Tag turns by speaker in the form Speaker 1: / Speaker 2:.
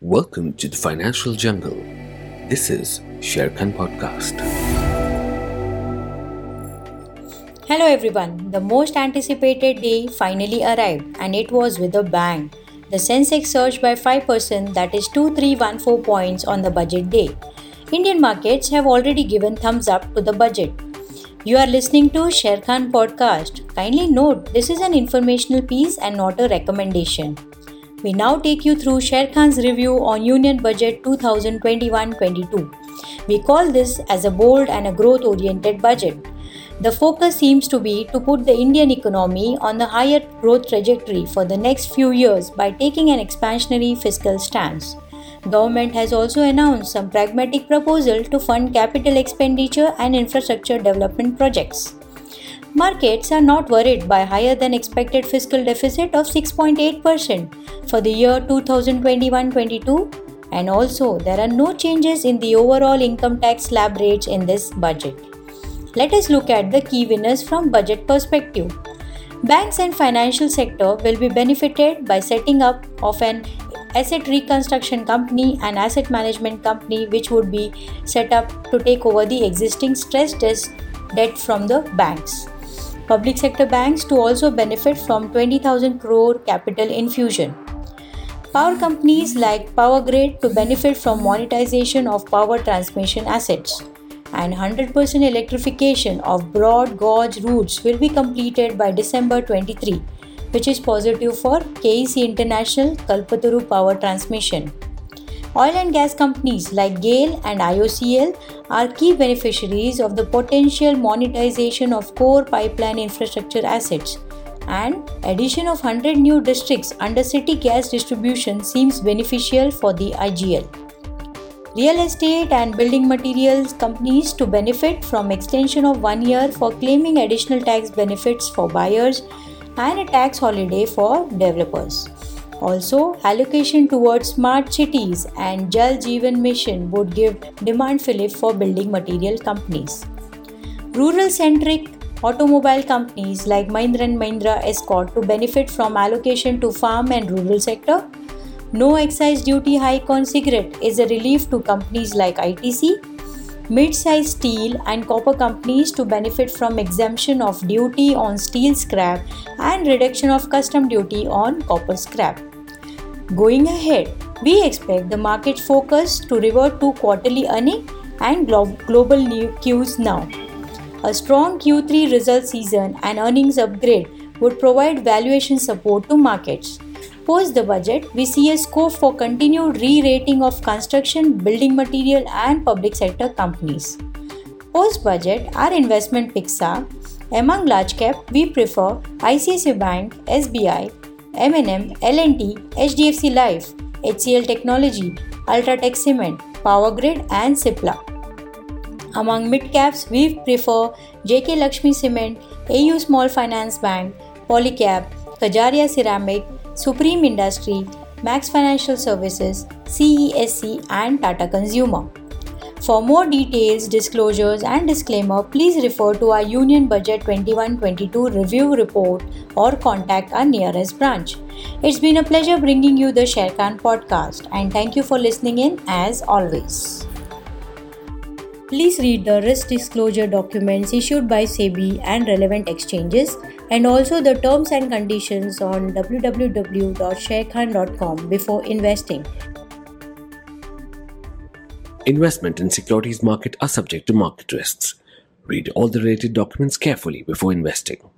Speaker 1: Welcome to the Financial Jungle. This is Sharekhan Podcast.
Speaker 2: Hello everyone. The most anticipated day finally arrived and it was with a bang. The Sensex surged by 5% that is 2314 points on the budget day. Indian markets have already given thumbs up to the budget. You are listening to Sharekhan podcast. Kindly note this is an informational piece and not a recommendation. We now take you through Sharekhan's review on Union Budget 2021-22. We call this as a bold and a growth-oriented budget. The focus seems to be to put the Indian economy on the higher growth trajectory for the next few years by taking an expansionary fiscal stance. Government has also announced some pragmatic proposal to fund capital expenditure and infrastructure development projects. Markets are not worried by higher than expected fiscal deficit of 6.8% for the year 2021-22 and also there are no changes in the overall income tax slab rates in this budget. Let us look at the key winners from budget perspective. Banks and financial sector will be benefited by setting up of an asset reconstruction company and asset management company which would be set up to take over the existing stress test debt from the banks public sector banks to also benefit from 20,000 crore capital infusion. Power companies like Power Grid to benefit from monetization of power transmission assets. And 100% electrification of broad gauge routes will be completed by December 23, which is positive for KEC International Kalpataru Power Transmission. Oil and gas companies like GAIL and IOCL are key beneficiaries of the potential monetization of core pipeline infrastructure assets and addition of 100 new districts under city gas distribution seems beneficial for the IGL. Real estate and building materials companies to benefit from extension of 1 year for claiming additional tax benefits for buyers and a tax holiday for developers. Also, allocation towards smart cities and Jal Jeevan Mission would give demand fillip for building material companies. Rural centric automobile companies like Mahindra and Mahindra Escort to benefit from allocation to farm and rural sector. No excise duty hike on cigarette is a relief to companies like ITC. Mid-sized steel and copper companies to benefit from exemption of duty on steel scrap and reduction of custom duty on copper scrap. Going ahead, we expect the market focus to revert to quarterly earning and glo- global cues now. A strong Q3 result season and earnings upgrade would provide valuation support to markets. Post the budget, we see a scope for continued re rating of construction, building material, and public sector companies. Post budget, our investment picks are among large cap, we prefer ICICI Bank, SBI, M&M, L&T, HDFC Life, HCL Technology, Ultratech Cement, Power Grid and Cipla. Among mid-caps, we prefer JK Lakshmi Cement, AU Small Finance Bank, Polycab, Kajaria Ceramic, Supreme Industry, Max Financial Services, CESC and Tata Consumer. For more details, disclosures, and disclaimer, please refer to our Union Budget 21-22 review report or contact our nearest branch. It's been a pleasure bringing you the Sharekhan podcast, and thank you for listening in as always. Please read the risk disclosure documents issued by SEBI and relevant exchanges, and also the terms and conditions on www.sharekhan.com before investing.
Speaker 1: Investment in securities market are subject to market risks. Read all the related documents carefully before investing.